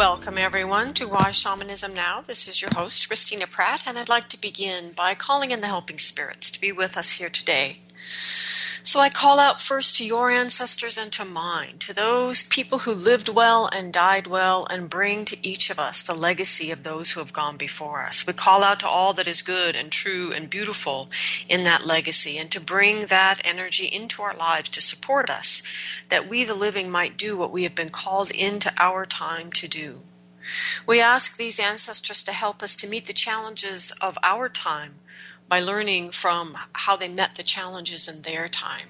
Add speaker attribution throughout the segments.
Speaker 1: Welcome, everyone, to Why Shamanism Now. This is your host, Christina Pratt, and I'd like to begin by calling in the helping spirits to be with us here today. So I call out first to your ancestors and to mine, to those people who lived well and died well, and bring to each of us the legacy of those who have gone before us. We call out to all that is good and true and beautiful in that legacy, and to bring that energy into our lives to support us, that we, the living, might do what we have been called into our time to do. We ask these ancestors to help us to meet the challenges of our time by learning from how they met the challenges in their time.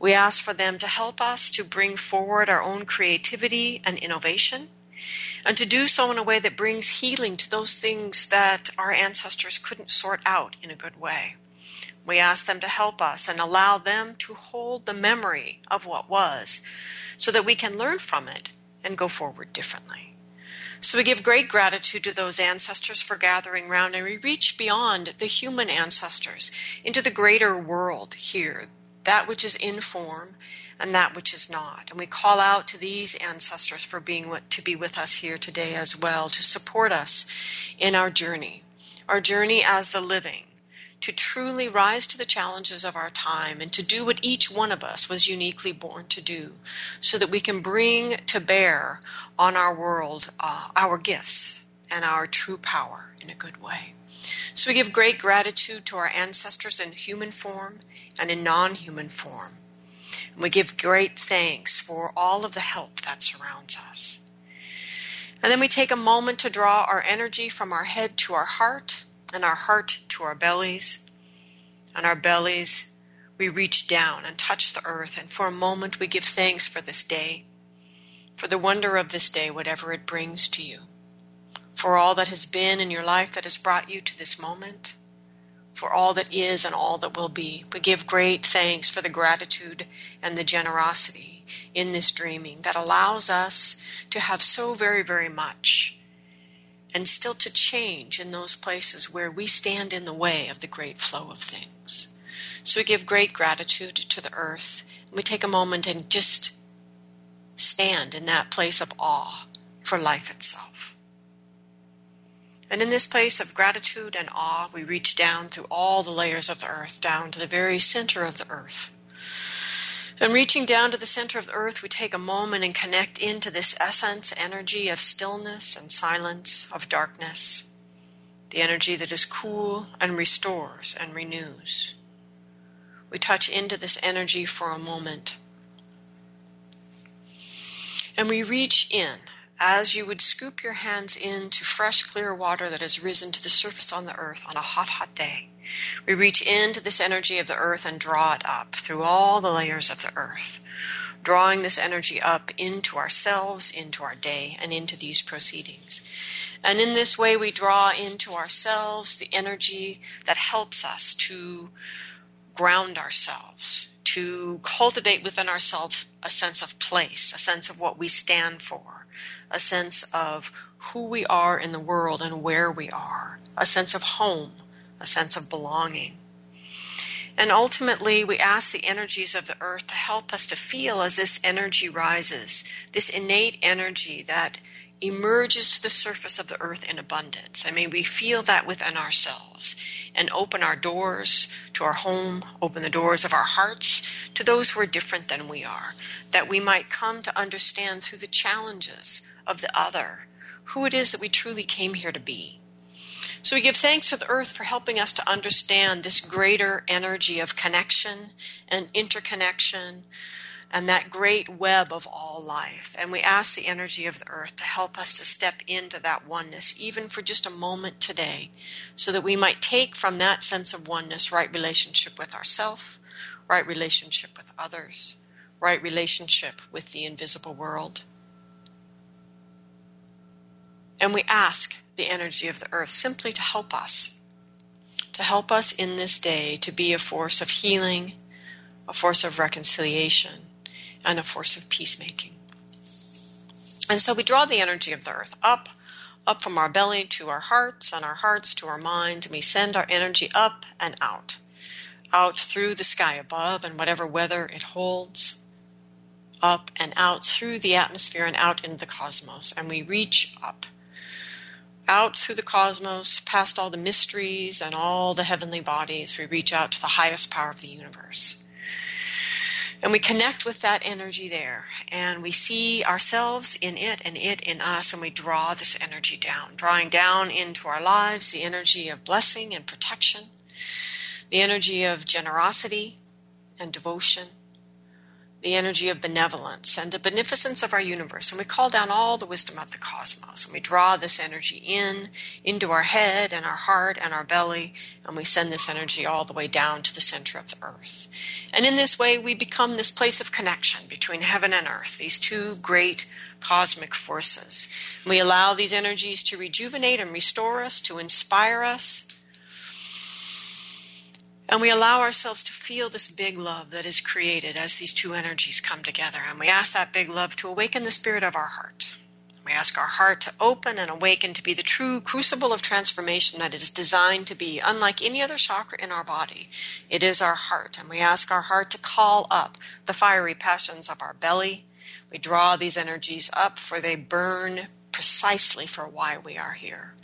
Speaker 1: We ask for them to help us to bring forward our own creativity and innovation, and to do so in a way that brings healing to those things that our ancestors couldn't sort out in a good way. We ask them to help us and allow them to hold the memory of what was so that we can learn from it and go forward differently. So we give great gratitude to those ancestors for gathering round, and we reach beyond the human ancestors into the greater world here, that which is in form and that which is not. And we call out to these ancestors for being to be with us here today as well, to support us in our journey, our journey as the living to truly rise to the challenges of our time and to do what each one of us was uniquely born to do so that we can bring to bear on our world uh, our gifts and our true power in a good way. So we give great gratitude to our ancestors in human form and in non human form. And we give great thanks for all of the help that surrounds us. And then we take a moment to draw our energy from our head to our heart and our heart to our bellies. And our bellies, we reach down and touch the earth, and for a moment we give thanks for this day, for the wonder of this day, whatever it brings to you, for all that has been in your life that has brought you to this moment, for all that is and all that will be. We give great thanks for the gratitude and the generosity in this dreaming that allows us to have so very, very much and still to change in those places where we stand in the way of the great flow of things. So we give great gratitude to the earth. And we take a moment and just stand in that place of awe for life itself. And in this place of gratitude and awe, we reach down through all the layers of the earth, down to the very center of the earth. And reaching down to the center of the earth, we take a moment and connect into this essence energy of stillness and silence, of darkness, the energy that is cool and restores and renews. We touch into this energy for a moment. And we reach in as you would scoop your hands into fresh, clear water that has risen to the surface on the earth on a hot, hot day. We reach into this energy of the earth and draw it up through all the layers of the earth, drawing this energy up into ourselves, into our day, and into these proceedings. And in this way, we draw into ourselves the energy that helps us to ground ourselves, to cultivate within ourselves a sense of place, a sense of what we stand for, a sense of who we are in the world and where we are, a sense of home a sense of belonging. And ultimately, we ask the energies of the earth to help us to feel as this energy rises, this innate energy that emerges to the surface of the earth in abundance. I mean, we feel that within ourselves and open our doors to our home, open the doors of our hearts to those who are different than we are, that we might come to understand through the challenges of the other who it is that we truly came here to be. So we give thanks to the earth for helping us to understand this greater energy of connection and interconnection and that great web of all life. And we ask the energy of the earth to help us to step into that oneness, even for just a moment today, so that we might take from that sense of oneness right relationship with ourself, right relationship with others, right relationship with the invisible world. And we ask the energy of the earth simply to help us, to help us in this day to be a force of healing, a force of reconciliation, and a force of peacemaking. And so we draw the energy of the earth up, up from our belly to our hearts, and our hearts to our minds, and we send our energy up and out, out through the sky above and whatever weather it holds, up and out through the atmosphere and out into the cosmos. And we reach up, out through the cosmos, past all the mysteries and all the heavenly bodies. We reach out to the highest power of the universe. And we connect with that energy there, and we see ourselves in it and it in us, and we draw this energy down, drawing down into our lives the energy of blessing and protection, the energy of generosity and devotion, the energy of benevolence and the beneficence of our universe. And we call down all the wisdom of the cosmos. And we draw this energy in, into our head and our heart and our belly, and we send this energy all the way down to the center of the earth. And in this way, we become this place of connection between heaven and earth, these two great cosmic forces. We allow these energies to rejuvenate and restore us, to inspire us, and we allow ourselves to feel this big love that is created as these two energies come together. And we ask that big love to awaken the spirit of our heart. We ask our heart to open and awaken to be the true crucible of transformation that it is designed to be, unlike any other chakra in our body. It is our heart. And we ask our heart to call up the fiery passions of our belly. We draw these energies up, for they burn precisely for why we are here.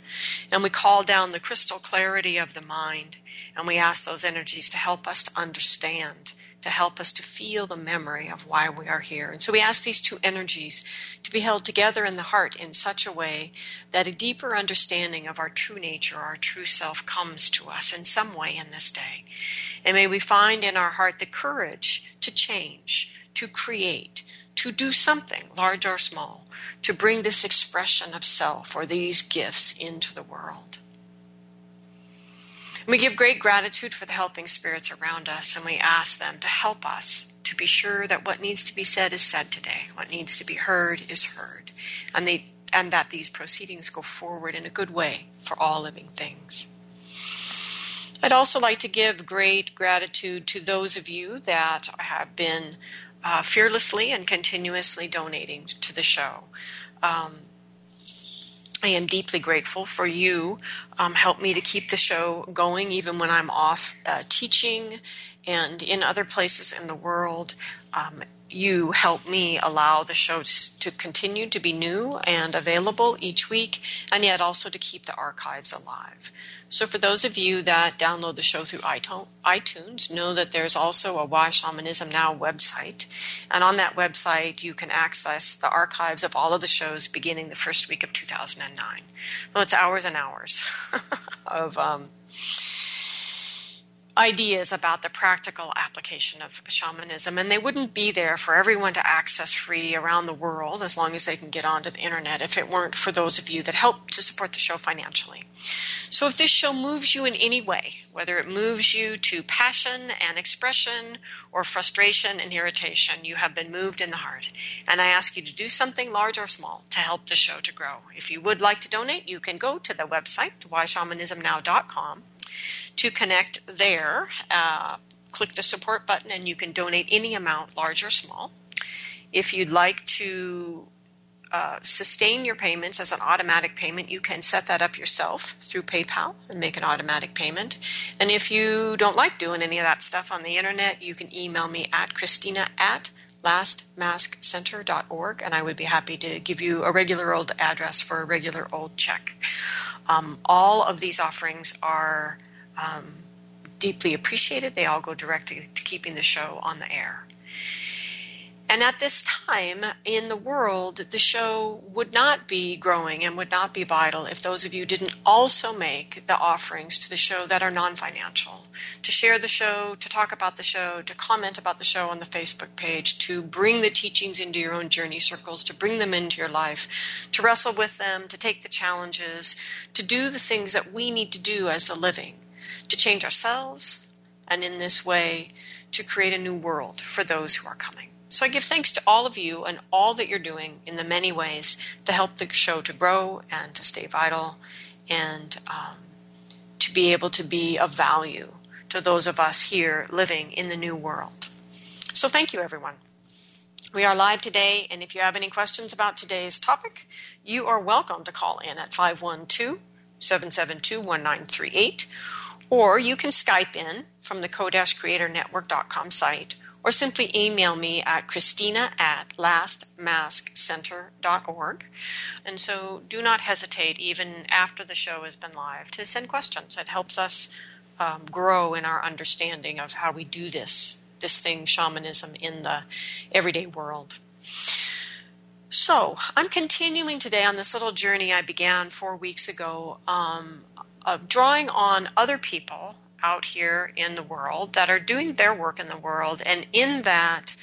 Speaker 1: And we call down the crystal clarity of the mind and we ask those energies to help us to understand, to help us to feel the memory of why we are here. And so we ask these two energies to be held together in the heart in such a way that a deeper understanding of our true nature, our true self, comes to us in some way in this day. And may we find in our heart the courage to change, to create, to do something, large or small, to bring this expression of self or these gifts into the world. We give great gratitude for the helping spirits around us, and we ask them to help us to be sure that what needs to be said is said today, what needs to be heard is heard, and, they, and that these proceedings go forward in a good way for all living things. I'd also like to give great gratitude to those of you that have been uh, fearlessly and continuously donating to the show. Um, I am deeply grateful for you. Um, help me to keep the show going even when I'm off uh, teaching and in other places in the world. Um, you help me allow the show to continue to be new and available each week, and yet also to keep the archives alive. So, for those of you that download the show through iTunes, know that there's also a Why Shamanism Now website. And on that website, you can access the archives of all of the shows beginning the first week of 2009. Well, it's hours and hours of. Um, ideas about the practical application of shamanism, and they wouldn't be there for everyone to access free around the world as long as they can get onto the internet if it weren't for those of you that help to support the show financially. So, if this show moves you in any way, whether it moves you to passion and expression or frustration and irritation, you have been moved in the heart. And I ask you to do something large or small to help the show to grow. If you would like to donate, you can go to the website, whyshamanismnow.com to connect there, uh, click the support button and you can donate any amount, large or small. If you'd like to uh, sustain your payments as an automatic payment, you can set that up yourself through PayPal and make an automatic payment. And if you don't like doing any of that stuff on the internet, you can email me at Christina at lastmaskcenter.org and I would be happy to give you a regular old address for a regular old check. Um, all of these offerings are um, deeply appreciated. They all go directly to keeping the show on the air. and at this time in the world, the show would not be growing and would not be vital if those of you didn't also make the offerings to the show that are non financial. To share the show, to talk about the show, to comment about the show on the Facebook page, to bring the teachings into your own journey circles, to bring them into your life, to wrestle with them, to take the challenges, to do the things that we need to do as the living, to change ourselves, and in this way, to create a new world for those who are coming. So I give thanks to all of you and all that you're doing in the many ways to help the show to grow and to stay vital and um, to be able to be of value to those of us here living in the new world. So thank you, everyone. We are live today, and if you have any questions about today's topic, you are welcome to call in at 512 772 1938, or you can Skype in from the co-creatornetwork.com site or simply email me at christina at lastmaskcenter.org. And so do not hesitate, even after the show has been live, to send questions. It helps us um, grow in our understanding of how we do this, this thing, shamanism, in the everyday world. So, I'm continuing today on this little journey I began four weeks ago, um, of drawing on other people out here in the world that are doing their work in the world, and in that,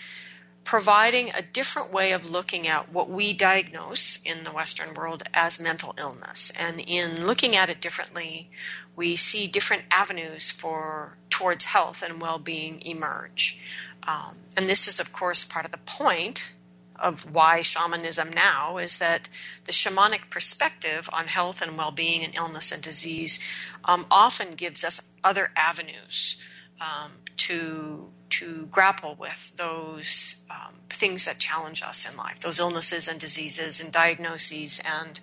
Speaker 1: providing a different way of looking at what we diagnose in the Western world as mental illness. And in looking at it differently, we see different avenues for towards health and well-being emerge. Um, and this is, of course, part of the point of why shamanism now is that the shamanic perspective on health and well-being and illness and disease um, often gives us other avenues um, to to grapple with those um, things that challenge us in life, those illnesses and diseases and diagnoses and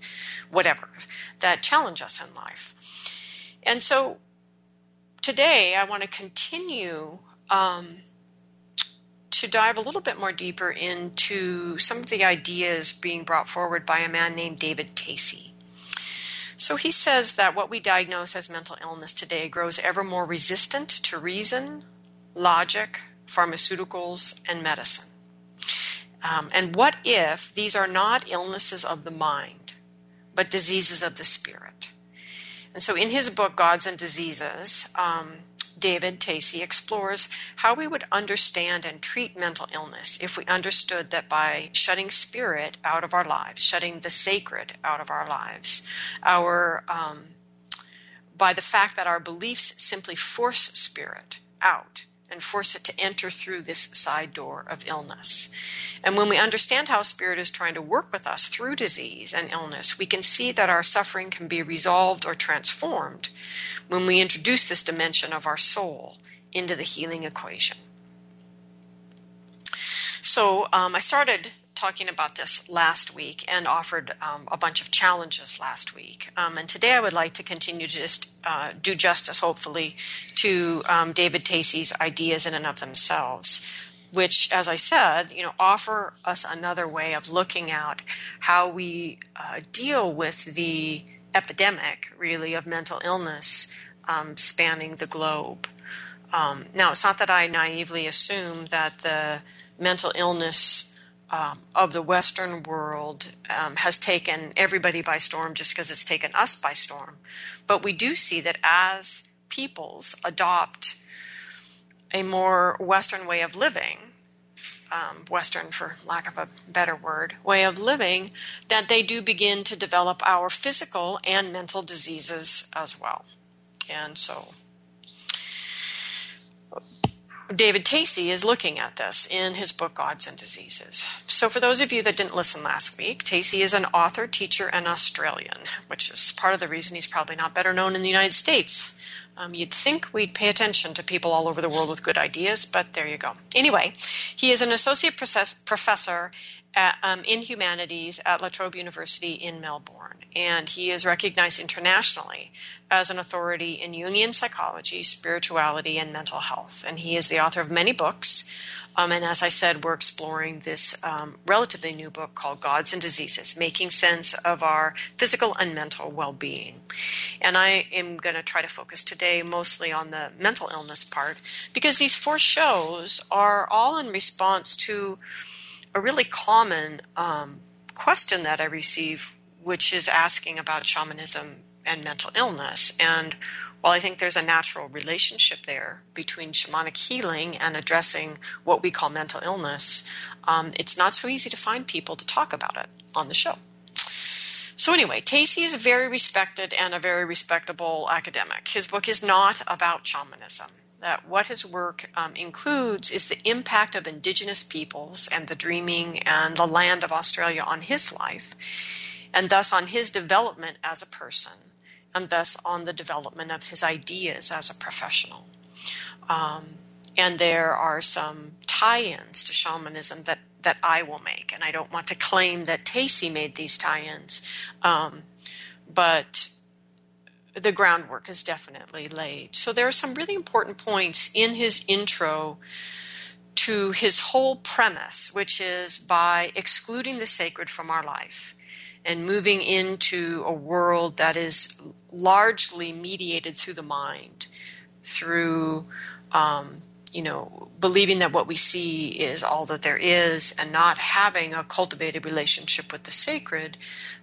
Speaker 1: whatever that challenge us in life. And so today I want to continue um, to dive a little bit more deeper into some of the ideas being brought forward by a man named David Tacey. So he says that what we diagnose as mental illness today grows ever more resistant to reason, logic, pharmaceuticals, and medicine. Um, and what if these are not illnesses of the mind, but diseases of the spirit? And so in his book, Gods and Diseases, um, David Tacey explores how we would understand and treat mental illness if we understood that by shutting spirit out of our lives, shutting the sacred out of our lives, our um, by the fact that our beliefs simply force spirit out and force it to enter through this side door of illness. And when we understand how Spirit is trying to work with us through disease and illness, we can see that our suffering can be resolved or transformed when we introduce this dimension of our soul into the healing equation. So um, I started talking about this last week and offered um, a bunch of challenges last week. Um, and today I would like to continue to just uh, do justice, hopefully, to um, David Tacey's ideas in and of themselves. Which, as I said, you know, offer us another way of looking at how we uh, deal with the epidemic, really, of mental illness um, spanning the globe. Um, now, it's not that I naively assume that the mental illness um, of the Western world um, has taken everybody by storm just because it's taken us by storm. But we do see that as peoples adopt a more Western way of living, um, Western for lack of a better word, way of living, that they do begin to develop our physical and mental diseases as well. And so David Tacey is looking at this in his book Gods and Diseases. So, for those of you that didn't listen last week, Tacey is an author, teacher, and Australian, which is part of the reason he's probably not better known in the United States. Um, you'd think we'd pay attention to people all over the world with good ideas, but there you go. Anyway, he is an associate professor at, um, in humanities at La Trobe University in Melbourne, and he is recognized internationally as an authority in Jungian psychology, spirituality, and mental health. And he is the author of many books. Um, and as I said, we're exploring this um, relatively new book called Gods and Diseases Making Sense of Our Physical and Mental Well Being. And I am going to try to focus today mostly on the mental illness part because these four shows are all in response to a really common um, question that I receive, which is asking about shamanism and mental illness. And while I think there's a natural relationship there between shamanic healing and addressing what we call mental illness, um, it's not so easy to find people to talk about it on the show. So, anyway, Tacey is a very respected and a very respectable academic. His book is not about shamanism. That what his work um, includes is the impact of indigenous peoples and the dreaming and the land of Australia on his life, and thus on his development as a person and thus on the development of his ideas as a professional. Um, and there are some tie-ins to shamanism that that I will make, and I don't want to claim that Tacey made these tie-ins, um, but the groundwork is definitely laid. So there are some really important points in his intro to his whole premise, which is by excluding the sacred from our life and moving into a world that is largely mediated through the mind, through um, you know believing that what we see is all that there is, and not having a cultivated relationship with the sacred,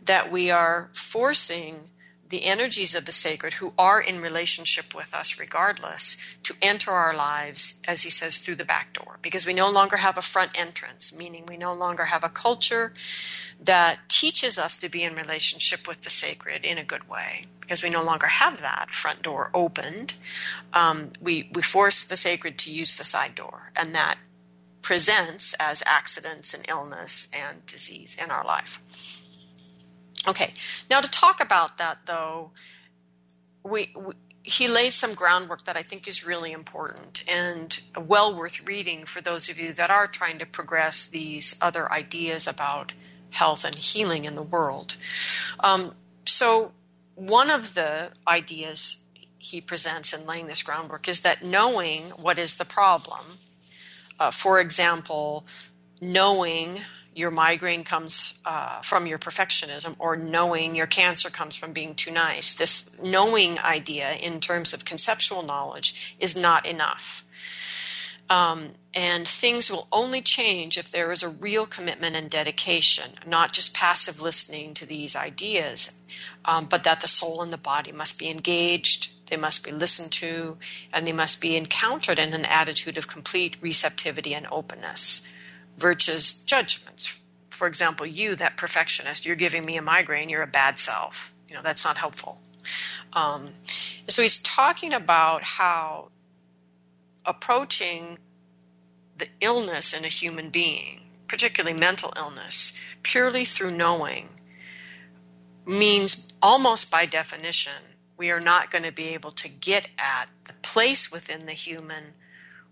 Speaker 1: that we are forcing the energies of the sacred who are in relationship with us regardless to enter our lives as he says through the back door. Because we no longer have a front entrance meaning we no longer have a culture that teaches us to be in relationship with the sacred in a good way. Because we no longer have that front door opened um, we we force the sacred to use the side door. And that presents as accidents and illness and disease in our life Okay, now to talk about that though, we, we, he lays some groundwork that I think is really important and well worth reading for those of you that are trying to progress these other ideas about health and healing in the world. Um, so, one of the ideas he presents in laying this groundwork is that knowing what is the problem, uh, for example, knowing your migraine comes uh, from your perfectionism or knowing your cancer comes from being too nice. This knowing idea, in terms of conceptual knowledge, is not enough. Um, and things will only change if there is a real commitment and dedication, not just passive listening to these ideas, um, but that the soul and the body must be engaged, they must be listened to, and they must be encountered in an attitude of complete receptivity and openness versus judgments. For example, you, that perfectionist, you're giving me a migraine, you're a bad self. You know, that's not helpful. Um, so he's talking about how approaching the illness in a human being, particularly mental illness, purely through knowing means almost by definition we are not going to be able to get at the place within the human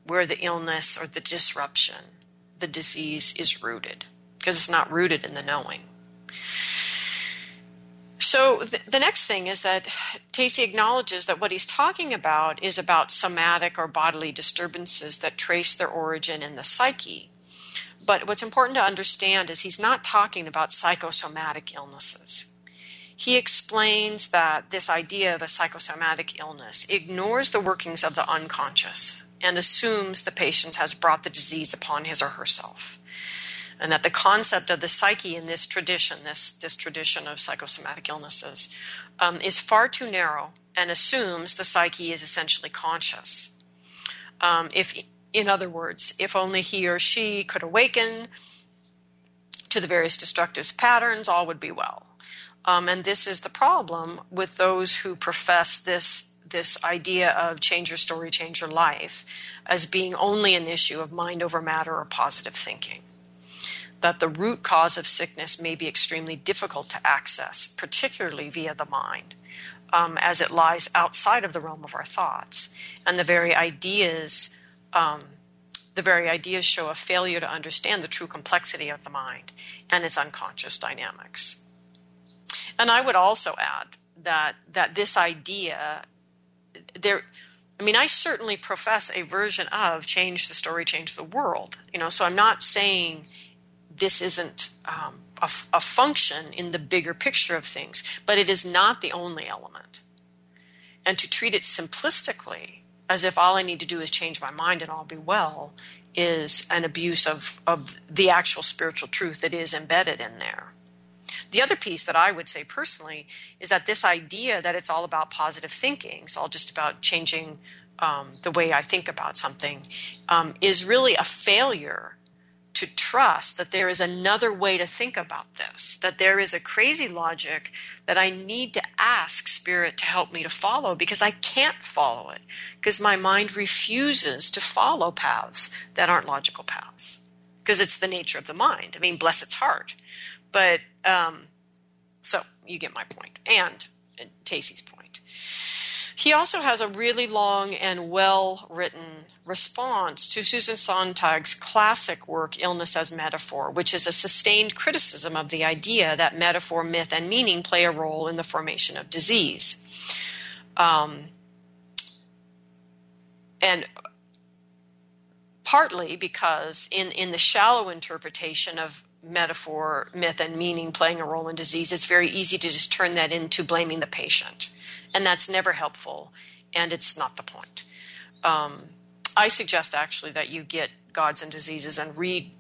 Speaker 1: where the illness or the disruption the disease is rooted because it's not rooted in the knowing. So th- the next thing is that Tacey acknowledges that what he's talking about is about somatic or bodily disturbances that trace their origin in the psyche. But what's important to understand is he's not talking about psychosomatic illnesses. He explains that this idea of a psychosomatic illness ignores the workings of the unconscious and assumes the patient has brought the disease upon his or herself. And that the concept of the psyche in this tradition, this, this tradition of psychosomatic illnesses, um, is far too narrow and assumes the psyche is essentially conscious. Um, if, in other words, if only he or she could awaken to the various destructive patterns, all would be well. Um, and this is the problem with those who profess this this idea of change your story, change your life as being only an issue of mind over matter or positive thinking. That the root cause of sickness may be extremely difficult to access, particularly via the mind, um, as it lies outside of the realm of our thoughts. And the very ideas, um, the very ideas show a failure to understand the true complexity of the mind and its unconscious dynamics. And I would also add that that this idea there I mean, I certainly profess a version of change the story, change the world. You know, so I'm not saying this isn't um, a, a, function in the bigger picture of things, but it is not the only element. And to treat it simplistically as if all I need to do is change my mind and I'll be well, is an abuse of, of the actual spiritual truth that is embedded in there. The other piece that I would say personally is that this idea that it's all about positive thinking, it's all just about changing um, the way I think about something, um, is really a failure to trust that there is another way to think about this, that there is a crazy logic that I need to ask Spirit to help me to follow because I can't follow it, because my mind refuses to follow paths that aren't logical paths, because it's the nature of the mind. I mean, bless its heart. But um, so you get my point, and, and Tacey's point. He also has a really long and well written response to Susan Sontag's classic work, Illness as Metaphor, which is a sustained criticism of the idea that metaphor, myth, and meaning play a role in the formation of disease. Um, and partly because, in, in the shallow interpretation of metaphor, myth, and meaning playing a role in disease, it's very easy to just turn that into blaming the patient. And that's never helpful, and it's not the point. Um, I suggest actually that you get Gods and Diseases and read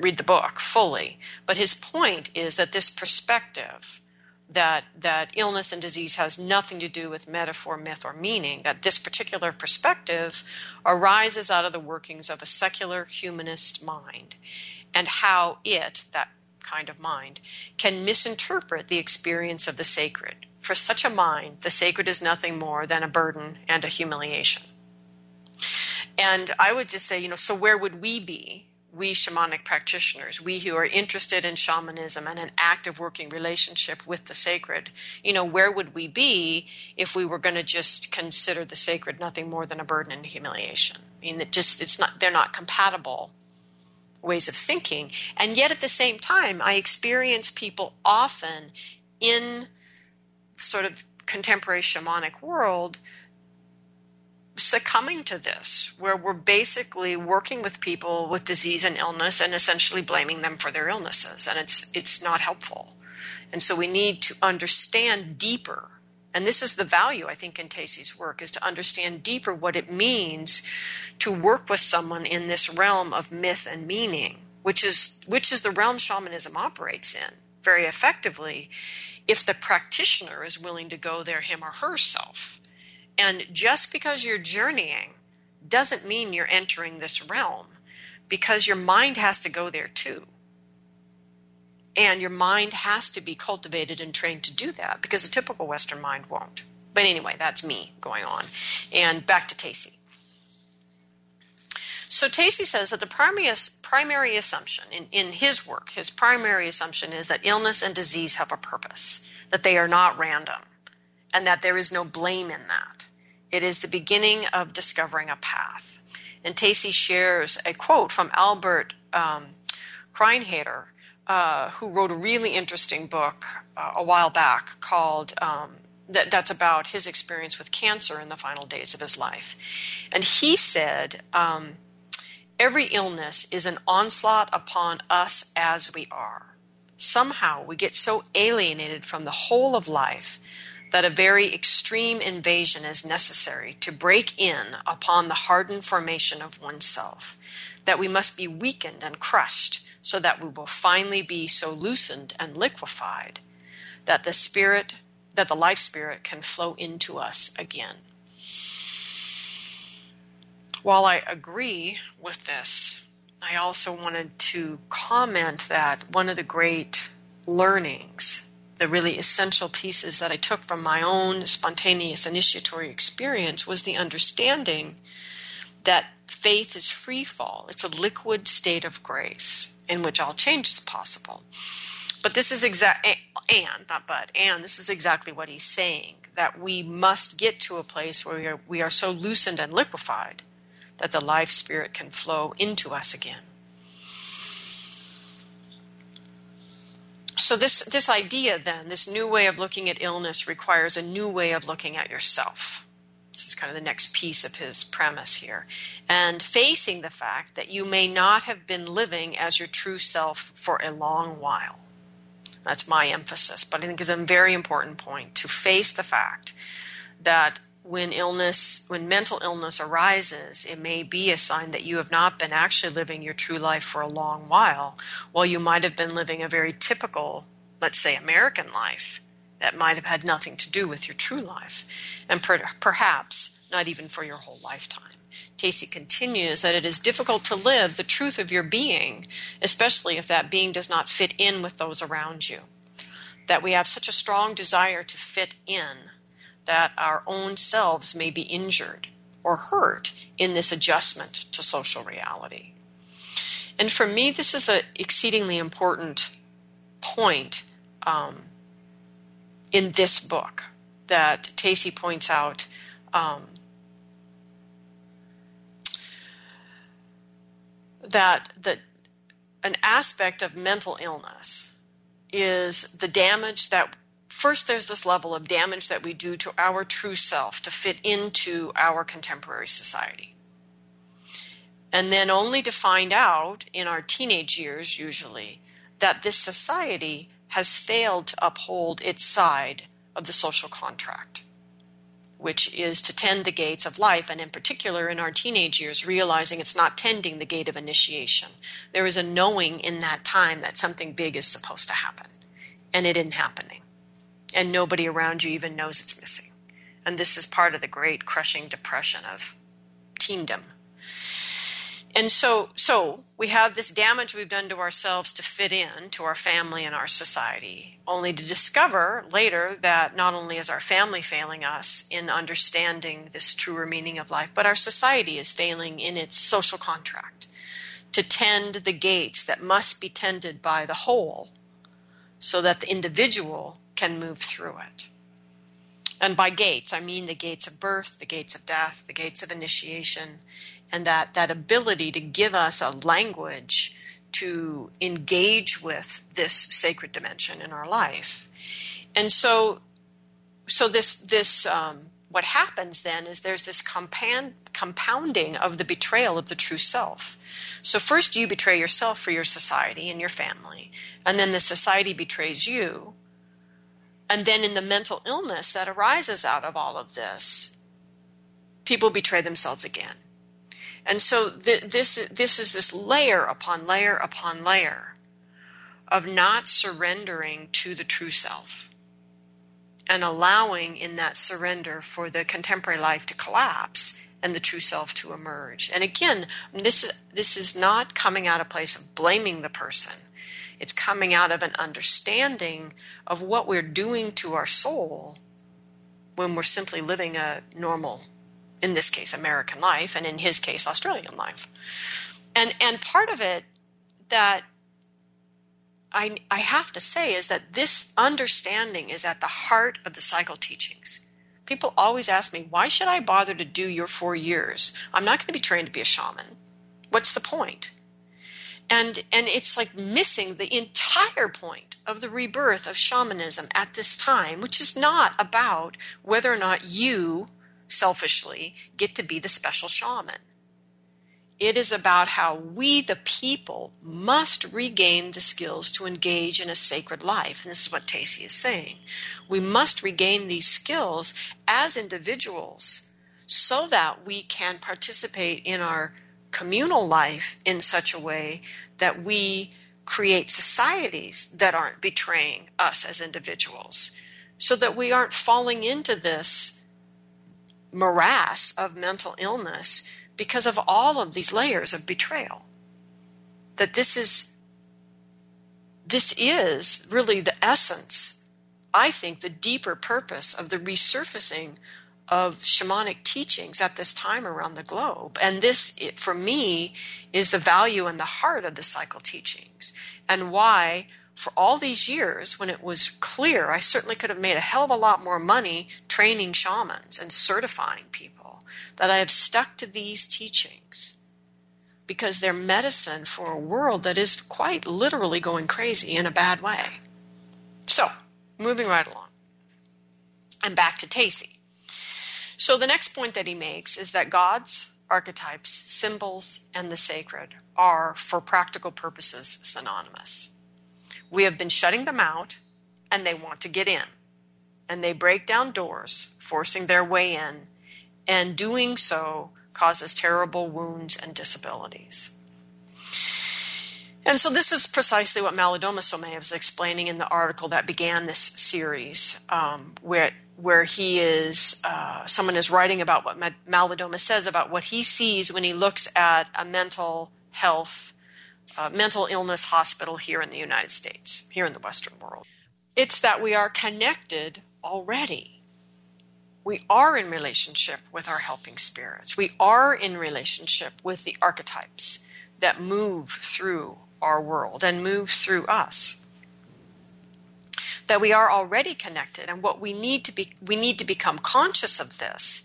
Speaker 1: read the book fully. But his point is that this perspective that that illness and disease has nothing to do with metaphor, myth, or meaning, that this particular perspective arises out of the workings of a secular humanist mind and how it, that kind of mind, can misinterpret the experience of the sacred. For such a mind, the sacred is nothing more than a burden and a humiliation. And I would just say, you know, so where would we be, we shamanic practitioners, we who are interested in shamanism and an active working relationship with the sacred, you know, where would we be if we were going to just consider the sacred nothing more than a burden and humiliation? I mean, it just, it's not, they're not compatible ways of thinking. And yet at the same time, I experience people often in sort of contemporary shamanic world succumbing to this, where we're basically working with people with disease and illness and essentially blaming them for their illnesses, and it's it's not helpful. And so we need to understand deeper. And this is the value I think in Tacey's work is to understand deeper what it means to work with someone in this realm of myth and meaning, which is which is the realm shamanism operates in very effectively if the practitioner is willing to go there him or herself and just because you're journeying doesn't mean you're entering this realm because your mind has to go there too. And your mind has to be cultivated and trained to do that because a typical Western mind won't. But anyway, that's me going on. And back to Tacey. So Tacey says that the primary, primary assumption in, in his work, his primary assumption is that illness and disease have a purpose, that they are not random, and that there is no blame in that. It is the beginning of discovering a path. And Tacey shares a quote from Albert um, Kreinheder, uh, who wrote a really interesting book uh, a while back called um, that, that's about his experience with cancer in the final days of his life. And he said, um, Every illness is an onslaught upon us as we are. Somehow we get so alienated from the whole of life that a very extreme invasion is necessary to break in upon the hardened formation of oneself, that we must be weakened and crushed so that we will finally be so loosened and liquefied that the spirit that the life spirit can flow into us again. While I agree with this, I also wanted to comment that one of the great learnings the really essential pieces that I took from my own spontaneous initiatory experience was the understanding that faith is free fall. It's a liquid state of grace in which all change is possible. But this is exact and not but and this is exactly what he's saying that we must get to a place where we are, we are so loosened and liquefied that the life spirit can flow into us again. so this this idea then this new way of looking at illness requires a new way of looking at yourself this is kind of the next piece of his premise here. And facing the fact that you may not have been living as your true self for a long while. That's my emphasis but i think it's a very important point to face the fact that when illness, when mental illness arises, it may be a sign that you have not been actually living your true life for a long while, while you might have been living a very typical, let's say, American life that might have had nothing to do with your true life, and per- perhaps not even for your whole lifetime. Tacey continues that it is difficult to live the truth of your being, especially if that being does not fit in with those around you. That we have such a strong desire to fit in that our own selves may be injured or hurt in this adjustment to social reality. And for me, this is an exceedingly important point um, in this book that Tacey points out um, that that an aspect of mental illness is the damage that first there's this level of damage that we do to our true self to fit into our contemporary society. And then only to find out in our teenage years usually that this society has failed to uphold its side of the social contract which is to tend the gates of life, and in particular in our teenage years, realizing it's not tending the gate of initiation. There is a knowing in that time that something big is supposed to happen, and it isn't happening. And nobody around you even knows it's missing. And this is part of the great crushing depression of teendom and so so we have this damage we've done to ourselves to fit in to our family and our society only to discover later that not only is our family failing us in understanding this truer meaning of life but our society is failing in its social contract to tend the gates that must be tended by the whole so that the individual can move through it. And by gates i mean the gates of birth the gates of death the gates of initiation and that that ability to give us a language to engage with this sacred dimension in our life. And so so this this um, what happens then is there's this compound, compounding of the betrayal of the true self. So first you betray yourself for your society and your family and then the society betrays you. And then in the mental illness that arises out of all of this people betray themselves again and so th- this this is this layer upon layer upon layer of not surrendering to the true self and allowing in that surrender for the contemporary life to collapse and the true self to emerge. And again, this this is not coming out of a place of blaming the person. It's coming out of an understanding of what we're doing to our soul when we're simply living a normal in this case American life and in his case Australian life. And and part of it that I I have to say is that this understanding is at the heart of the cycle teachings. People always ask me, "Why should I bother to do your 4 years? I'm not going to be trained to be a shaman. What's the point?" And and it's like missing the entire point of the rebirth of shamanism at this time, which is not about whether or not you selfishly, get to be the special shaman. It is about how we, the people, must regain the skills to engage in a sacred life. And this is what Tacey is saying. We must regain these skills as individuals so that we can participate in our communal life in such a way that we create societies that aren't betraying us as individuals, so that we aren't falling into this morass of mental illness because of all of these layers of betrayal. That this is this is really the essence, I think, the deeper purpose of the resurfacing of shamanic teachings at this time around the globe. And this, for me, is the value and the heart of the cycle teachings, and why for all these years when it was clear I certainly could have made a hell of a lot more money training shamans and certifying people, that I have stuck to these teachings because they're medicine for a world that is quite literally going crazy in a bad way. So, moving right along. I'm back to Tacey. So, the next point that he makes is that gods, archetypes, symbols, and the sacred are, for practical purposes, synonymous. We have been shutting them out, and they want to get in. And they break down doors, forcing their way in, and doing so causes terrible wounds and disabilities. And so, this is precisely what Malidoma Somé was explaining in the article that began this series, um, where where he is uh, someone is writing about what Malidoma says about what he sees when he looks at a mental health, uh, mental illness hospital here in the United States, here in the Western world. It's that we are connected already. We are in relationship with our helping spirits. We are in relationship with the archetypes that move through our world and move through us that we are already connected and what we need to be we need to become conscious of this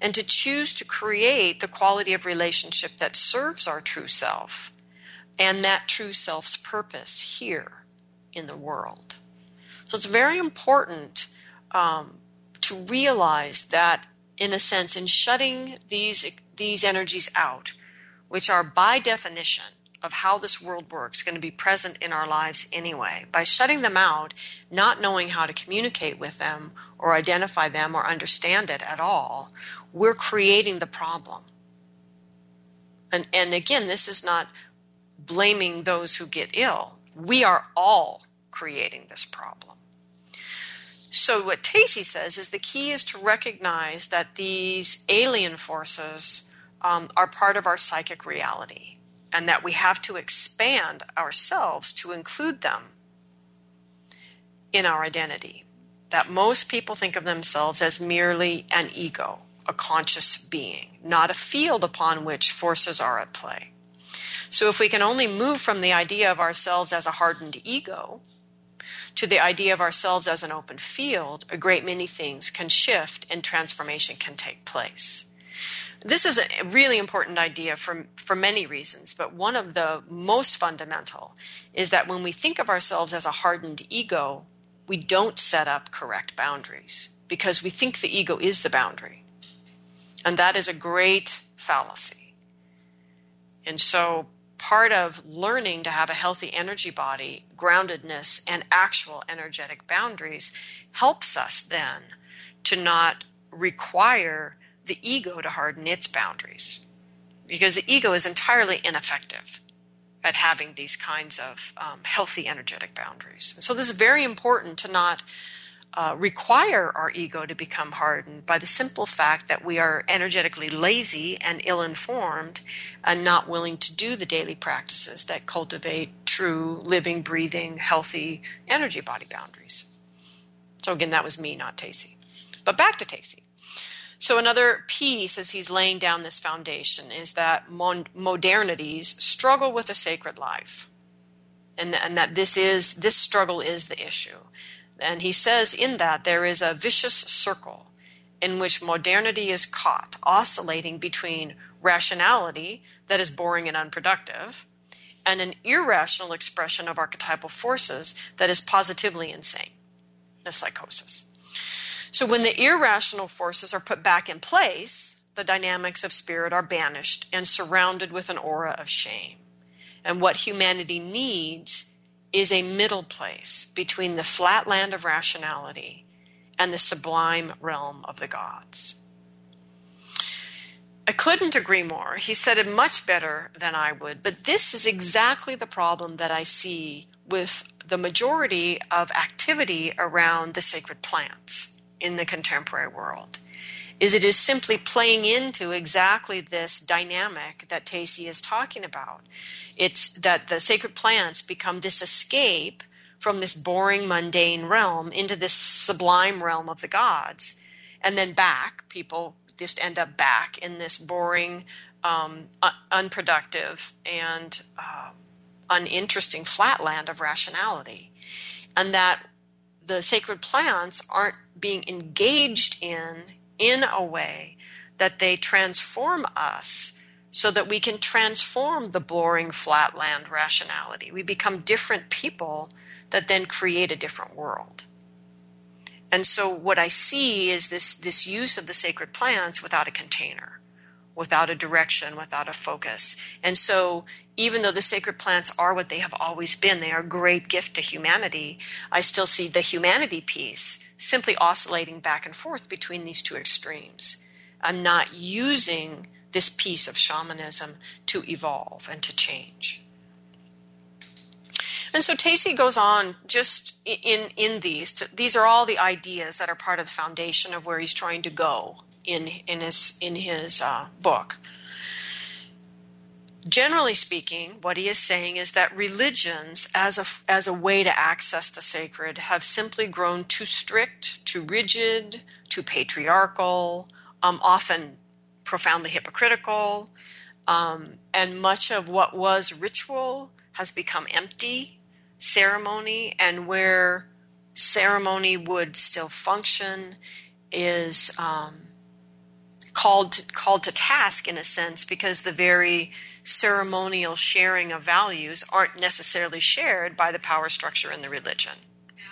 Speaker 1: and to choose to create the quality of relationship that serves our true self and that true self's purpose here in the world so it's very important um, to realize that in a sense in shutting these these energies out which are by definition of how this world works going to be present in our lives anyway. By shutting them out, not knowing how to communicate with them or identify them or understand it at all, we're creating the problem. And, and again, this is not blaming those who get ill. We are all creating this problem. So, what Tacey says is the key is to recognize that these alien forces um, are part of our psychic reality and that we have to expand ourselves to include them in our identity. That most people think of themselves as merely an ego, a conscious being, not a field upon which forces are at play. So, if we can only move from the idea of ourselves as a hardened ego to the idea of ourselves as an open field, a great many things can shift and transformation can take place. This is a really important idea for, for many reasons, but one of the most fundamental is that when we think of ourselves as a hardened ego, we don't set up correct boundaries because we think the ego is the boundary. And that is a great fallacy. And so, part of learning to have a healthy energy body, groundedness, and actual energetic boundaries helps us then to not require the ego to harden its boundaries because the ego is entirely ineffective at having these kinds of um, healthy energetic boundaries. And so, this is very important to not uh, require our ego to become hardened by the simple fact that we are energetically lazy and ill informed and not willing to do the daily practices that cultivate true, living, breathing, healthy energy body boundaries. So, again, that was me, not Tacey. But back to Tacey. So, another piece as he's laying down this foundation is that mon- modernities struggle with a sacred life. And, and that this is this struggle is the issue. And he says in that there is a vicious circle in which modernity is caught, oscillating between rationality that is boring and unproductive, and an irrational expression of archetypal forces that is positively insane, a psychosis. So when the irrational forces are put back in place, the dynamics of spirit are banished and surrounded with an aura of shame. And what humanity needs is a middle place between the flat land of rationality and the sublime realm of the gods. I couldn't agree more. He said it much better than I would, but this is exactly the problem that I see with the majority of activity around the sacred plants in the contemporary world is it is simply playing into exactly this dynamic that Tacey is talking about. It's that the sacred plants become this escape from this boring, mundane realm into this sublime realm of the gods. And then back, people just end up back in this boring, um, unproductive, and uh, uninteresting flatland of rationality. And that the sacred plants aren't being engaged in in a way that they transform us so that we can transform the boring flatland rationality. We become different people that then create a different world. And so what I see is this, this use of the sacred plants without a container, without a direction, without a focus. And so even though the sacred plants are what they have always been, they are a great gift to humanity, I still see the humanity piece simply oscillating back and forth between these two extremes. and not using this piece of shamanism to evolve and to change. And so Tacey goes on just in in these. To, these are all the ideas that are part of the foundation of where he's trying to go in in his in his uh, book. Generally speaking, what he is saying is that religions, as a as a way to access the sacred, have simply grown too strict, too rigid, too patriarchal, um, often profoundly hypocritical, um, and much of what was ritual has become empty ceremony and where ceremony would still function is um, called called to task in a sense because the very ceremonial sharing of values aren't necessarily shared by the power structure in the religion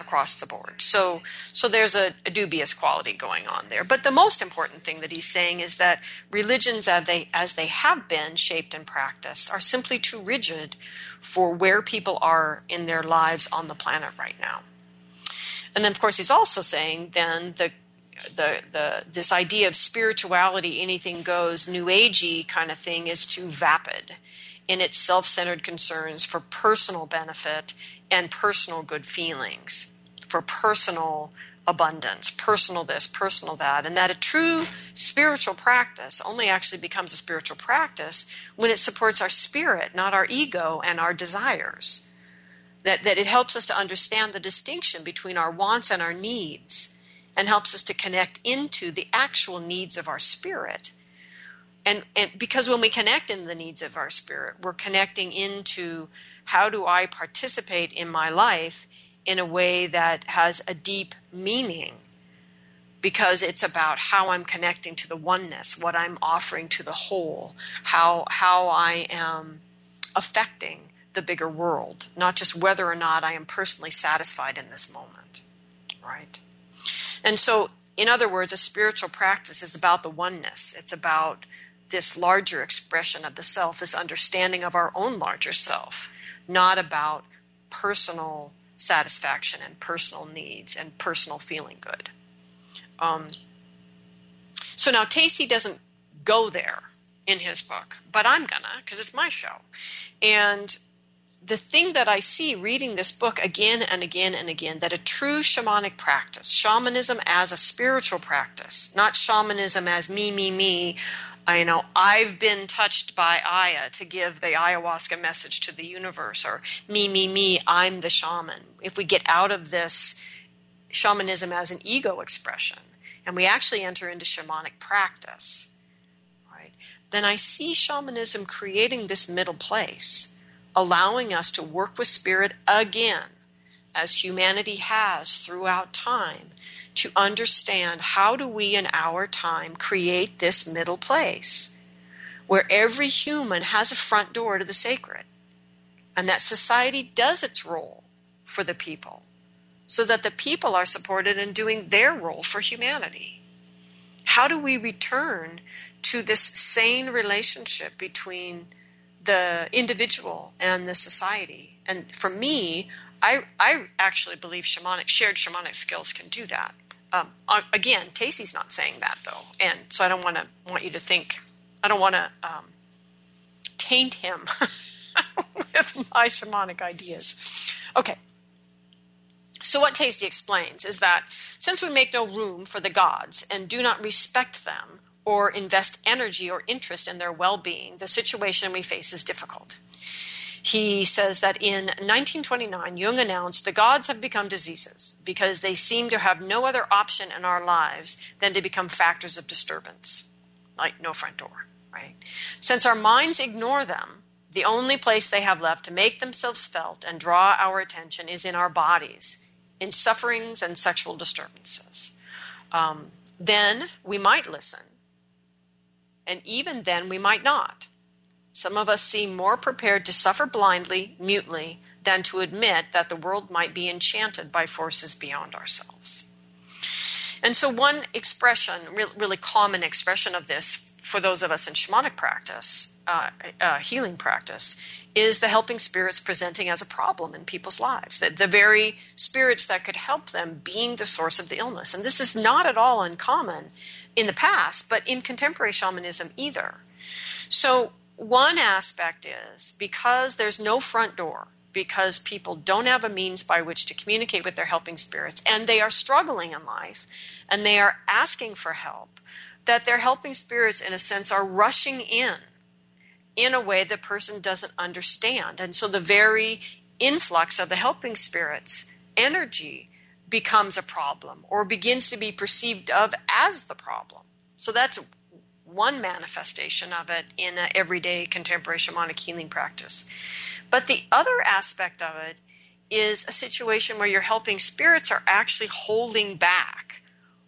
Speaker 1: across the board. So so there's a, a, dubious quality going on there. But the most important thing that he's saying is that religions as they as they have been shaped and practiced are simply too rigid for where people are in their lives on the planet right now. And then, of course, he's also saying then the the the this idea of spirituality, anything goes, new agey kind of thing is too vapid in its self-centered concerns for personal benefit and personal good feelings, for personal abundance, personal this, personal that, and that a true spiritual practice only actually becomes a spiritual practice when it supports our spirit, not our ego and our desires. That, that it helps us to understand the distinction between our wants and our needs and helps us to connect into the actual needs of our spirit. And, and because when we connect in the needs of our spirit, we're connecting into how do I participate in my life in a way that has a deep meaning because it's about how I'm connecting to the oneness, what I'm offering to the whole, how how I am affecting the bigger world, not just whether or not I am personally satisfied in this moment. And so in other words, a spiritual practice is about the oneness. It's about this larger expression of the self, this understanding of our own larger self, not about personal satisfaction and personal needs and personal feeling good. Um, so now Tacey doesn't go there in his book, but I'm gonna because it's my show. And the thing that I see reading this book again and again and again that a true shamanic practice, shamanism as a spiritual practice, not shamanism as me, me, me, I you know I've been touched by Aya to give the ayahuasca message to the universe, or me, me, me, I'm the shaman. If we get out of this shamanism as an ego expression and we actually enter into shamanic practice, right, then I see shamanism creating this middle place, allowing us to work with spirit again, as humanity has throughout time to understand how do we in our time create this middle place where every human has a front door to the sacred and that society does its role for the people so that the people are supported in doing their role for humanity. How do we return to this sane relationship between the individual and the society? And for me, I, I actually believe shamanic shared shamanic skills can do that. Um, again, Tacey's not saying that though, and so I don't want to want you to think. I don't want to um, taint him with my shamanic ideas. Okay. So what Tacey explains is that since we make no room for the gods and do not respect them or invest energy or interest in their well-being, the situation we face is difficult. He says that in 1929, Jung announced the gods have become diseases because they seem to have no other option in our lives than to become factors of disturbance, like no front door, right? Since our minds ignore them, the only place they have left to make themselves felt and draw our attention is in our bodies, in sufferings and sexual disturbances. Um, then we might listen, and even then we might not. Some of us seem more prepared to suffer blindly, mutely, than to admit that the world might be enchanted by forces beyond ourselves. And so, one expression, really common expression of this for those of us in shamanic practice, uh, uh, healing practice, is the helping spirits presenting as a problem in people's lives. That the very spirits that could help them being the source of the illness. And this is not at all uncommon in the past, but in contemporary shamanism either. So, one aspect is because there's no front door, because people don't have a means by which to communicate with their helping spirits, and they are struggling in life, and they are asking for help, that their helping spirits, in a sense, are rushing in in a way the person doesn't understand. And so the very influx of the helping spirits energy becomes a problem or begins to be perceived of as the problem. So that's one manifestation of it in an everyday contemporary shamanic healing practice. But the other aspect of it is a situation where your helping spirits are actually holding back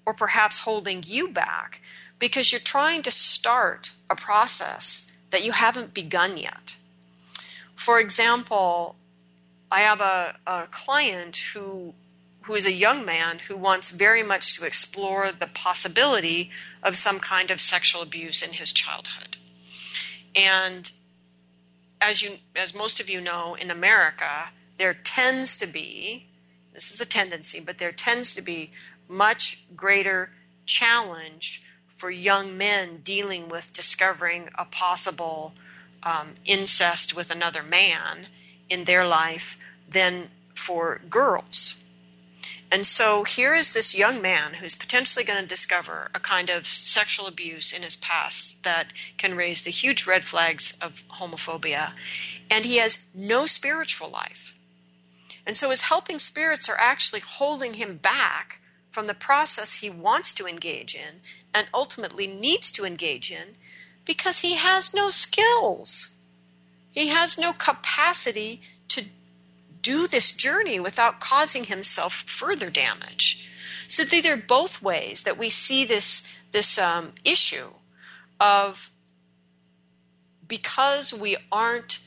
Speaker 1: or perhaps holding you back because you're trying to start a process that you haven't begun yet. For example, I have a, a client who who is a young man who wants very much to explore the possibility of some kind of sexual abuse in his childhood. And as you as most of you know in America, there tends to be this is a tendency, but there tends to be much greater challenge for young men dealing with discovering a possible um, incest with another man in their life than for girls. And so here is this young man who's potentially going to discover a kind of sexual abuse in his past that can raise the huge red flags of homophobia. And he has no spiritual life. And so his helping spirits are actually holding him back from the process he wants to engage in and ultimately needs to engage in because he has no skills. He has no capacity do this journey without causing himself further damage. So these are both ways that we see this this um, issue of because we aren't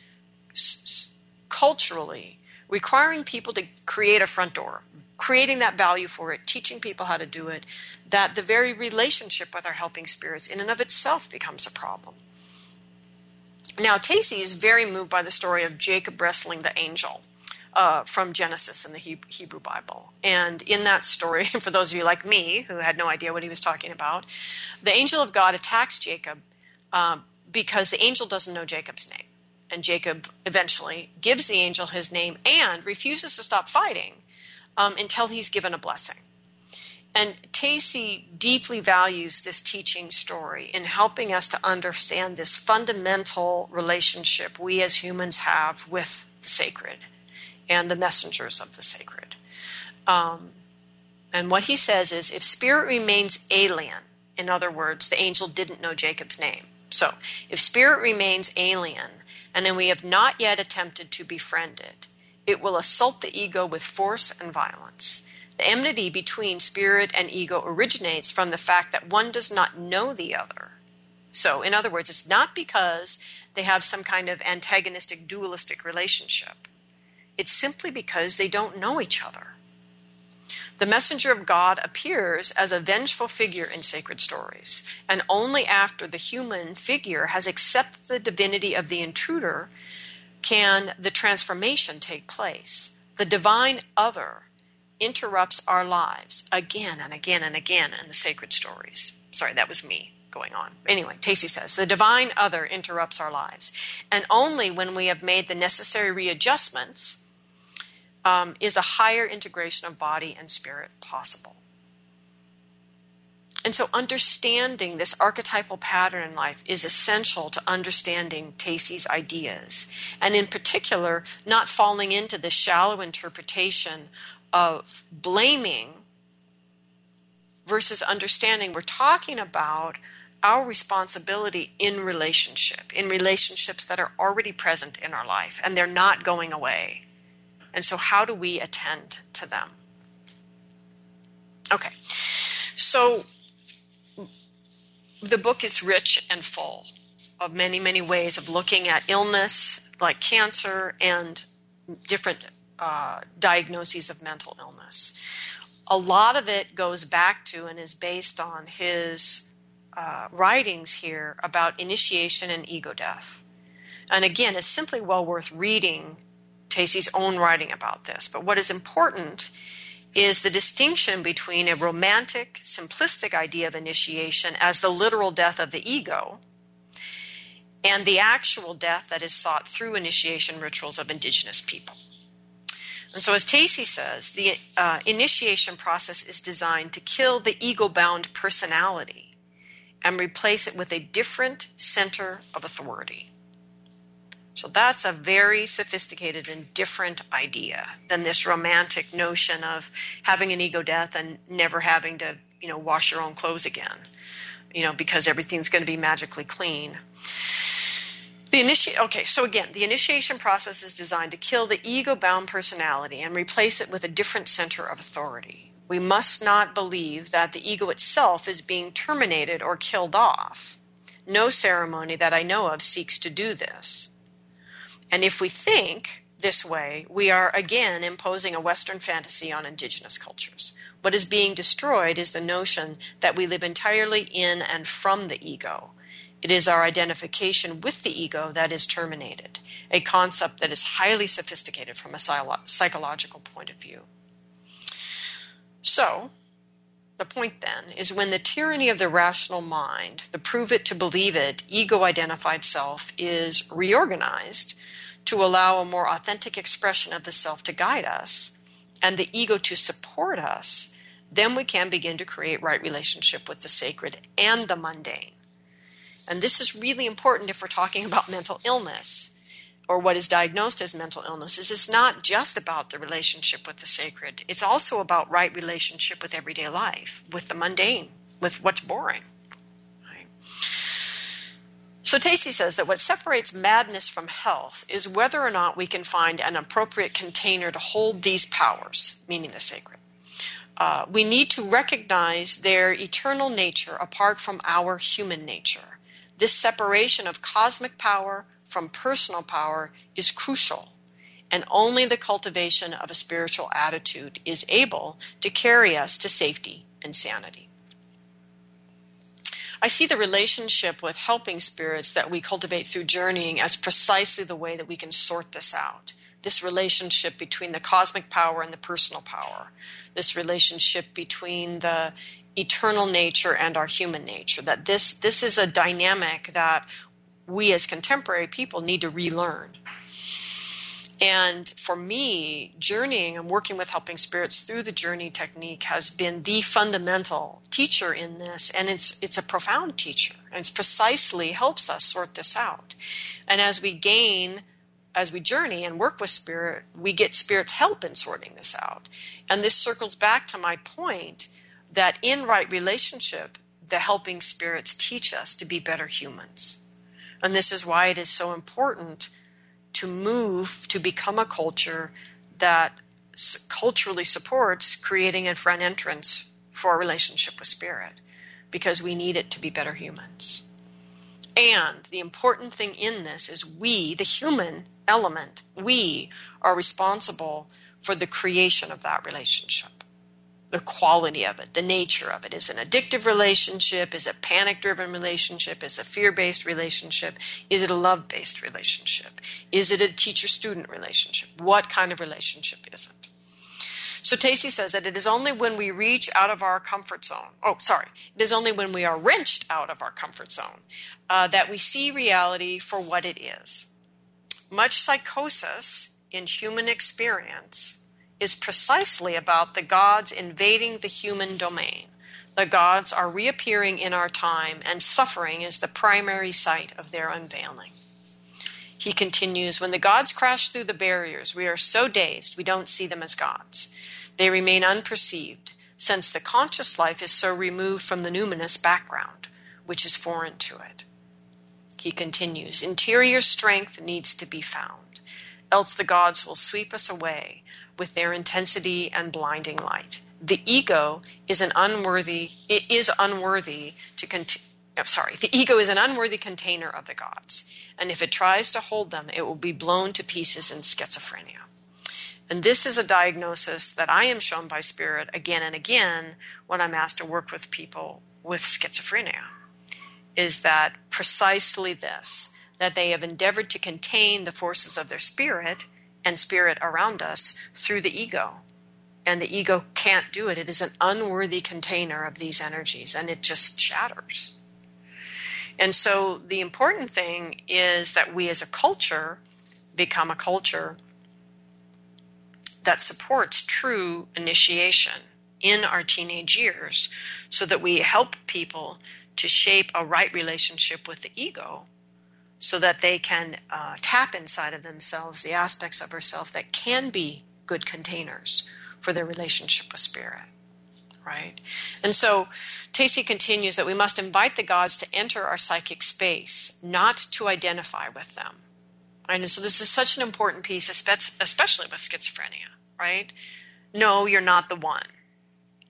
Speaker 1: s- culturally requiring people to create a front door, creating that value for it, teaching people how to do it, that the very relationship with our helping spirits in and of itself becomes a problem. Now, Tacey is very moved by the story of Jacob wrestling the angel uh, from Genesis in the Hebrew Bible. And in that story, for those of you like me who had no idea what he was talking about, the angel of God attacks Jacob um, because the angel doesn't know Jacob's name. And Jacob eventually gives the angel his name and refuses to stop fighting um, until he's given a blessing. And Tacey deeply values this teaching story in helping us to understand this fundamental relationship we as humans have with the sacred and the messengers of the sacred. Um, and what he says is if spirit remains alien, in other words, the angel didn't know Jacob's name. So if spirit remains alien, and then we have not yet attempted to befriend it, it will assault the ego with force and violence. The enmity between spirit and ego originates from the fact that one does not know the other. So, in other words, it's not because they have some kind of antagonistic, dualistic relationship. It's simply because they don't know each other. The messenger of God appears as a vengeful figure in sacred stories, and only after the human figure has accepted the divinity of the intruder can the transformation take place. The divine other interrupts our lives again and again and again in the sacred stories. Sorry, that was me going on. Anyway, Tacey says the divine other interrupts our lives. And only when we have made the necessary readjustments um, is a higher integration of body and spirit possible. And so, understanding this archetypal pattern in life is essential to understanding Tacey's ideas. And in particular, not falling into the shallow interpretation of blaming versus understanding. We're talking about our responsibility in relationship, in relationships that are already present in our life and they're not going away. And so, how do we attend to them? Okay, so the book is rich and full of many, many ways of looking at illness like cancer and different uh, diagnoses of mental illness. A lot of it goes back to and is based on his uh, writings here about initiation and ego death. And again, it's simply well worth reading Tacey's own writing about this. But what is important is the distinction between a romantic, simplistic idea of initiation as the literal death of the ego and the actual death that is sought through initiation rituals of indigenous people. And so, as Tacey says, the uh, initiation process is designed to kill the ego bound personality and replace it with a different center of authority. So, that's a very sophisticated and different idea than this romantic notion of having an ego death and never having to, you know, wash your own clothes again, you know, because everything's going to be magically clean. The initi- okay, so again, the initiation process is designed to kill the ego bound personality and replace it with a different center of authority. We must not believe that the ego itself is being terminated or killed off. No ceremony that I know of seeks to do this. And if we think this way, we are again imposing a Western fantasy on indigenous cultures. What is being destroyed is the notion that we live entirely in and from the ego it is our identification with the ego that is terminated, a concept that is highly sophisticated from a psychological point of view. So, the point then is when the tyranny of the rational mind, the prove it to believe it, ego identified self, is reorganized to allow a more authentic expression of the self to guide us and the ego to support us, then we can begin to create right relationship with the sacred and the mundane. And this is really important if we're talking about mental illness or what is diagnosed as mental illness is it's not just about the relationship with the sacred. It's also about right relationship with everyday life, with the mundane, with what's boring. Right? So Tacey says that what separates madness from health is whether or not we can find an appropriate container to hold these powers, meaning the sacred. Uh, we need to recognize their eternal nature apart from our human nature. This separation of cosmic power from personal power is crucial, and only the cultivation of a spiritual attitude is able to carry us to safety and sanity. I see the relationship with helping spirits that we cultivate through journeying as precisely the way that we can sort this out. This relationship between the cosmic power and the personal power. This relationship between the eternal nature and our human nature that this this is a dynamic that we as contemporary people need to relearn and for me journeying and working with helping spirits through the journey technique has been the fundamental teacher in this. And it's it's a profound teacher. And it's precisely helps us sort this out. And as we gain as we journey and work with spirit we get spirit's help in sorting this out. And this circles back to my point that in right relationship, the helping spirits teach us to be better humans. And this is why it is so important to move to become a culture that culturally supports creating a front entrance for a relationship with spirit because we need it to be better humans. And the important thing in this is we, the human element, we are responsible for the creation of that relationship the quality of it, the nature of it. Is an addictive relationship? Is it panic driven relationship? Is a fear based relationship? Is it a love based relationship? Is it a teacher student relationship? What kind of relationship is it? So Tacey says that it is only when we reach out of our comfort zone, oh, sorry, it is only when we are wrenched out of our comfort zone uh, that we see reality for what it is. Much psychosis in human experience is precisely about the gods invading the human domain. The gods are reappearing in our time, and suffering is the primary site of their unveiling. He continues When the gods crash through the barriers, we are so dazed we don't see them as gods. They remain unperceived, since the conscious life is so removed from the numinous background, which is foreign to it. He continues Interior strength needs to be found, else the gods will sweep us away with their intensity and blinding light. The ego is an unworthy it is unworthy to continue I'm sorry, the ego is an unworthy container of the gods, and if it tries to hold them, it will be blown to pieces in schizophrenia. And this is a diagnosis that I am shown by spirit again and again when I'm asked to work with people with schizophrenia. Is that precisely this that they have endeavored to contain the forces of their spirit and spirit around us through the ego. and the ego can't do it. It is an unworthy container of these energies and it just shatters. And so the important thing is that we as a culture become a culture that supports true initiation in our teenage years so that we help people to shape a right relationship with the ego so that they can uh, tap inside of themselves the aspects of herself that can be good containers for their relationship with spirit right? And so Tacey continues that we must invite the gods to enter our psychic space not to identify with them right? and so this is such an important piece especially with schizophrenia right? No you're not the one.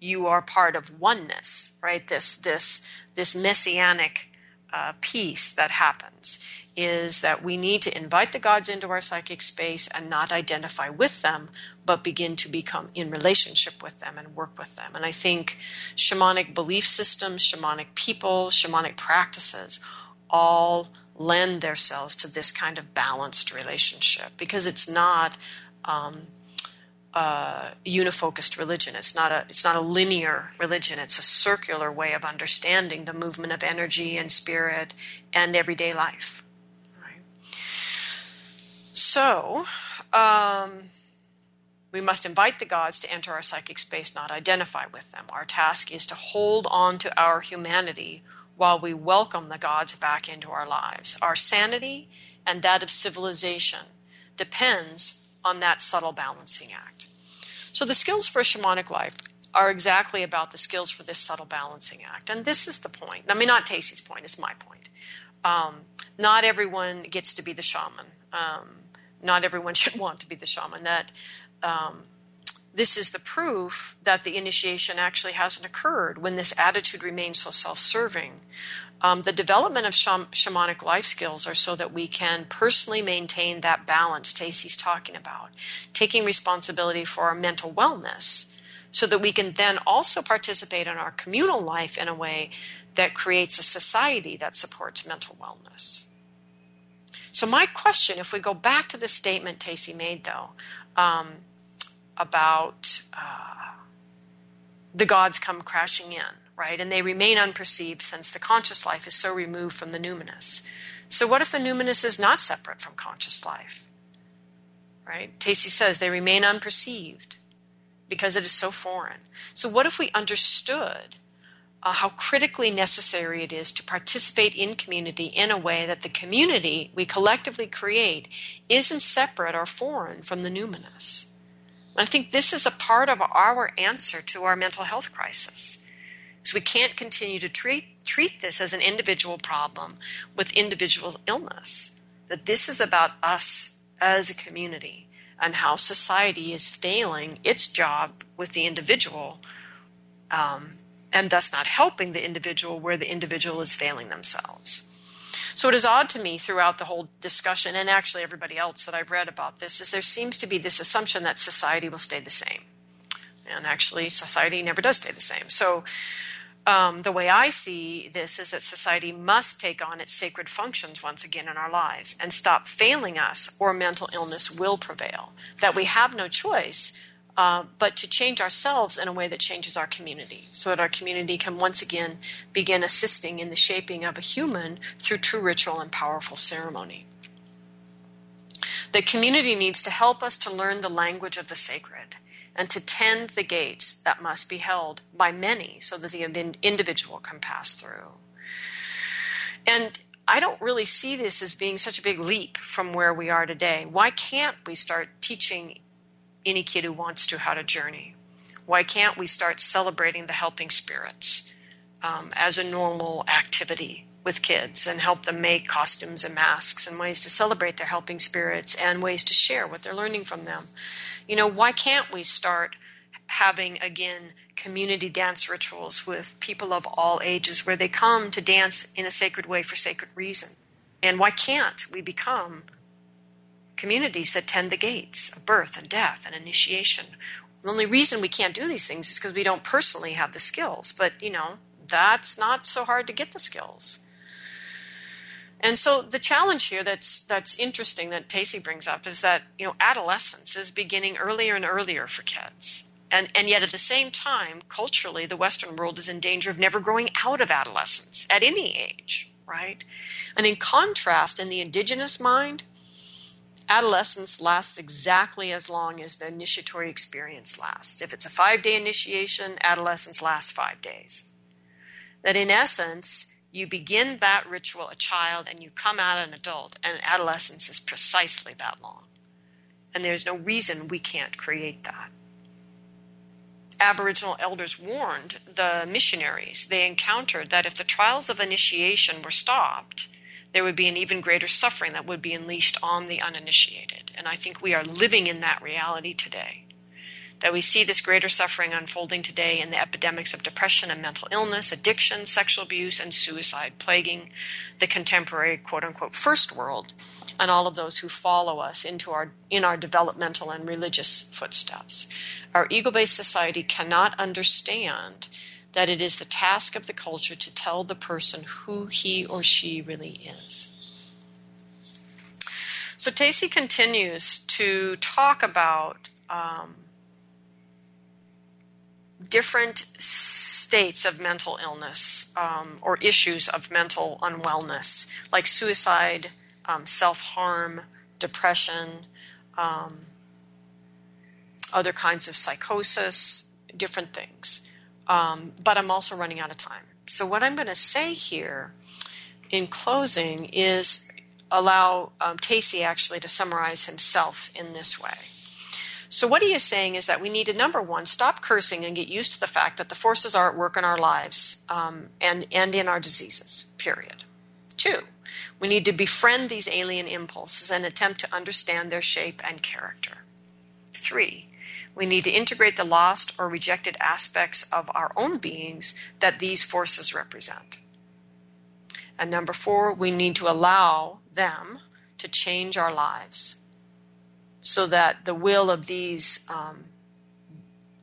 Speaker 1: You are part of oneness right? This this this messianic uh, piece that happens is that we need to invite the gods into our psychic space and not identify with them, but begin to become in relationship with them and work with them. And I think shamanic belief systems, shamanic people, shamanic practices all lend themselves to this kind of balanced relationship because it's not um, uh, unifocused religion. It's not a it's not a linear religion. It's a circular way of understanding the movement of energy and spirit and everyday life. Right. So. Um, we must invite the gods to enter our psychic space, not identify with them. Our task is to hold on to our humanity while we welcome the gods back into our lives. Our sanity and that of civilization depends on that subtle balancing act. So the skills for a shamanic life are exactly about the skills for this subtle balancing act. And this is the point. I mean, not Tacey's point, it's my point. Um, not everyone gets to be the shaman. Um, not everyone should want to be the shaman. That um, this is the proof that the initiation actually hasn't occurred when this attitude remains so self serving. Um, the development of shamanic life skills are so that we can personally maintain that balance Tacey's talking about, taking responsibility for our mental wellness, so that we can then also participate in our communal life in a way that creates a society that supports mental wellness. So, my question, if we go back to the statement Tacey made, though, um, about uh, the gods come crashing in, right? And they remain unperceived since the conscious life is so removed from the numinous. So, what if the numinous is not separate from conscious life? Right? Tacey says they remain unperceived because it is so foreign. So, what if we understood uh, how critically necessary it is to participate in community in a way that the community we collectively create isn't separate or foreign from the numinous? I think this is a part of our answer to our mental health crisis. So we can't continue to treat treat this as an individual problem with individual illness. That this is about us as a community and how society is failing its job with the individual, um, and thus not helping the individual where the individual is failing themselves. So it is odd to me throughout the whole discussion, and actually everybody else that I've read about this, is there seems to be this assumption that society will stay the same. And actually, society never does stay the same. So um, the way I see this is that society must take on its sacred functions once again in our lives and stop failing us, or mental illness will prevail. That we have no choice uh, but to change ourselves in a way that changes our community, so that our community can once again begin assisting in the shaping of a human through true ritual and powerful ceremony. The community needs to help us to learn the language of the sacred and to tend the gates that must be held by many so that the individual can pass through. And I don't really see this as being such a big leap from where we are today. Why can't we start teaching any kid who wants to how to journey? Why can't we start celebrating the helping spirits um, as a normal activity with kids and help them make costumes and masks and ways to celebrate their helping spirits and ways to share what they're learning from them? You know, why can't we start having again community dance rituals with people of all ages where they come to dance in a sacred way for sacred reason? And why can't we become communities that tend the gates of birth and death and initiation? The only reason we can't do these things is because we don't personally have the skills. But, you know, that's not so hard to get the skills. And so the challenge here that's that's interesting that Tacey brings up is that you know adolescence is beginning earlier and earlier for kids. And, and yet, at the same time, culturally, the Western world is in danger of never growing out of adolescence at any age, right? And in contrast, in the indigenous mind, adolescence lasts exactly as long as the initiatory experience lasts. If it's a five day initiation, adolescence lasts five days. That in essence, you begin that ritual a child and you come out an adult, and adolescence is precisely that long. And there's no reason we can't create that. Aboriginal elders warned the missionaries they encountered that if the trials of initiation were stopped, there would be an even greater suffering that would be unleashed on the uninitiated. And I think we are living in that reality today. That we see this greater suffering unfolding today in the epidemics of depression and mental illness, addiction, sexual abuse, and suicide plaguing the contemporary quote unquote first world and all of those who follow us into our in our developmental and religious footsteps. Our ego-based society cannot understand that it is the task of the culture to tell the person who he or she really is. So Tacey continues to talk about um, different states of mental illness um, or issues of mental unwellness, like suicide, um, self harm, depression, um, other kinds of psychosis, different things. Um, but I'm also running out of time. So, what I'm going to say here in closing is allow um, Tacey actually to summarize himself in this way. So, what he is saying is that we need to, number one, stop cursing and get used to the fact that the forces are at work in our lives um, and, and in our diseases, period. Two, we need to befriend these alien impulses and attempt to understand their shape and character. Three, we need to integrate the lost or rejected aspects of our own beings that these forces represent. And number four, we need to allow them to change our lives so that the will of these um,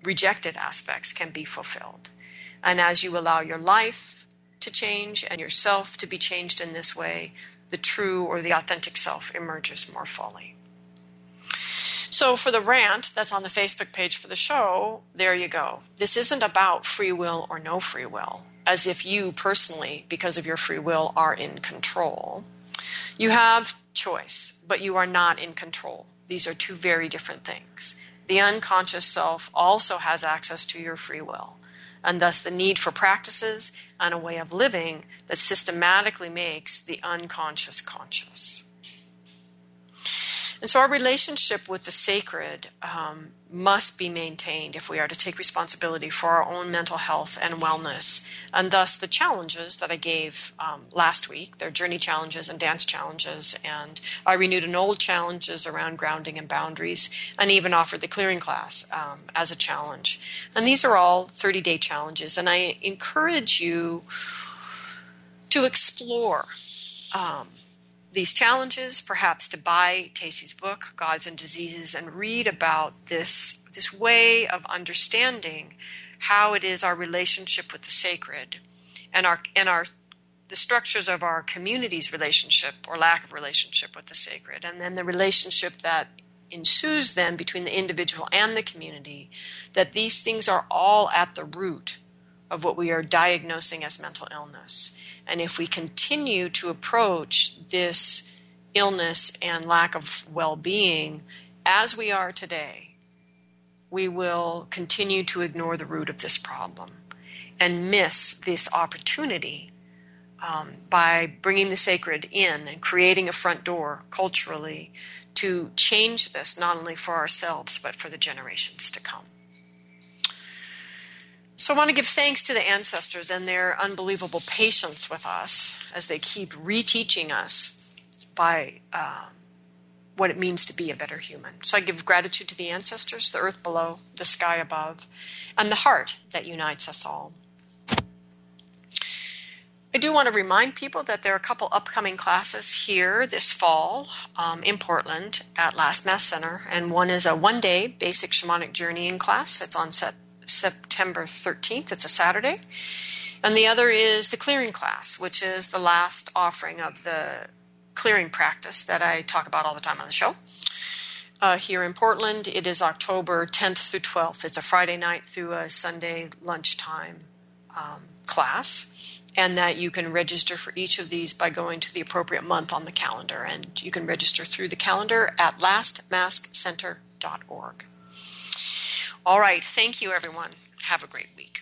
Speaker 1: rejected aspects can be fulfilled. And as you allow your life to change and yourself to be changed in this way, the true or the authentic self emerges more fully. So, for the rant that's on the Facebook page for the show, there you go. This isn't about free will or no free will, as if you personally, because of your free will, are in control. You have choice, but you are not in control. These are two very different things. The unconscious self also has access to your free will, and thus the need for practices and a way of living that systematically makes the unconscious conscious. And so our relationship with the sacred um, must be maintained if we are to take responsibility for our own mental health and wellness. And thus, the challenges that I gave um, last week, their journey challenges and dance challenges, and I renewed an old challenges around grounding and boundaries, and even offered the clearing class um, as a challenge. And these are all 30 day challenges, and I encourage you to explore. Um, these challenges, perhaps to buy Tacey's book, Gods and Diseases, and read about this, this way of understanding how it is our relationship with the sacred and our, and our the structures of our community's relationship or lack of relationship with the sacred, and then the relationship that ensues then between the individual and the community, that these things are all at the root of what we are diagnosing as mental illness. And if we continue to approach this illness and lack of well being as we are today, we will continue to ignore the root of this problem and miss this opportunity um, by bringing the sacred in and creating a front door culturally to change this not only for ourselves but for the generations to come. So I want to give thanks to the ancestors and their unbelievable patience with us as they keep reteaching us by uh, what it means to be a better human. So I give gratitude to the ancestors, the earth below, the sky above, and the heart that unites us all. I do want to remind people that there are a couple upcoming classes here this fall um, in Portland at Last Mask Center, and one is a one-day basic shamanic journeying class. It's on set September 13th. It's a Saturday. And the other is the clearing class, which is the last offering of the clearing practice that I talk about all the time on the show. uh, here in Portland, it is October 10th through 12th. It's a Friday night through a Sunday lunchtime um, class, and that you can register for each of these by going to the appropriate month on the calendar. And you can register through the calendar at lastmaskcenter.org. All right. Thank you, everyone. Have a great week.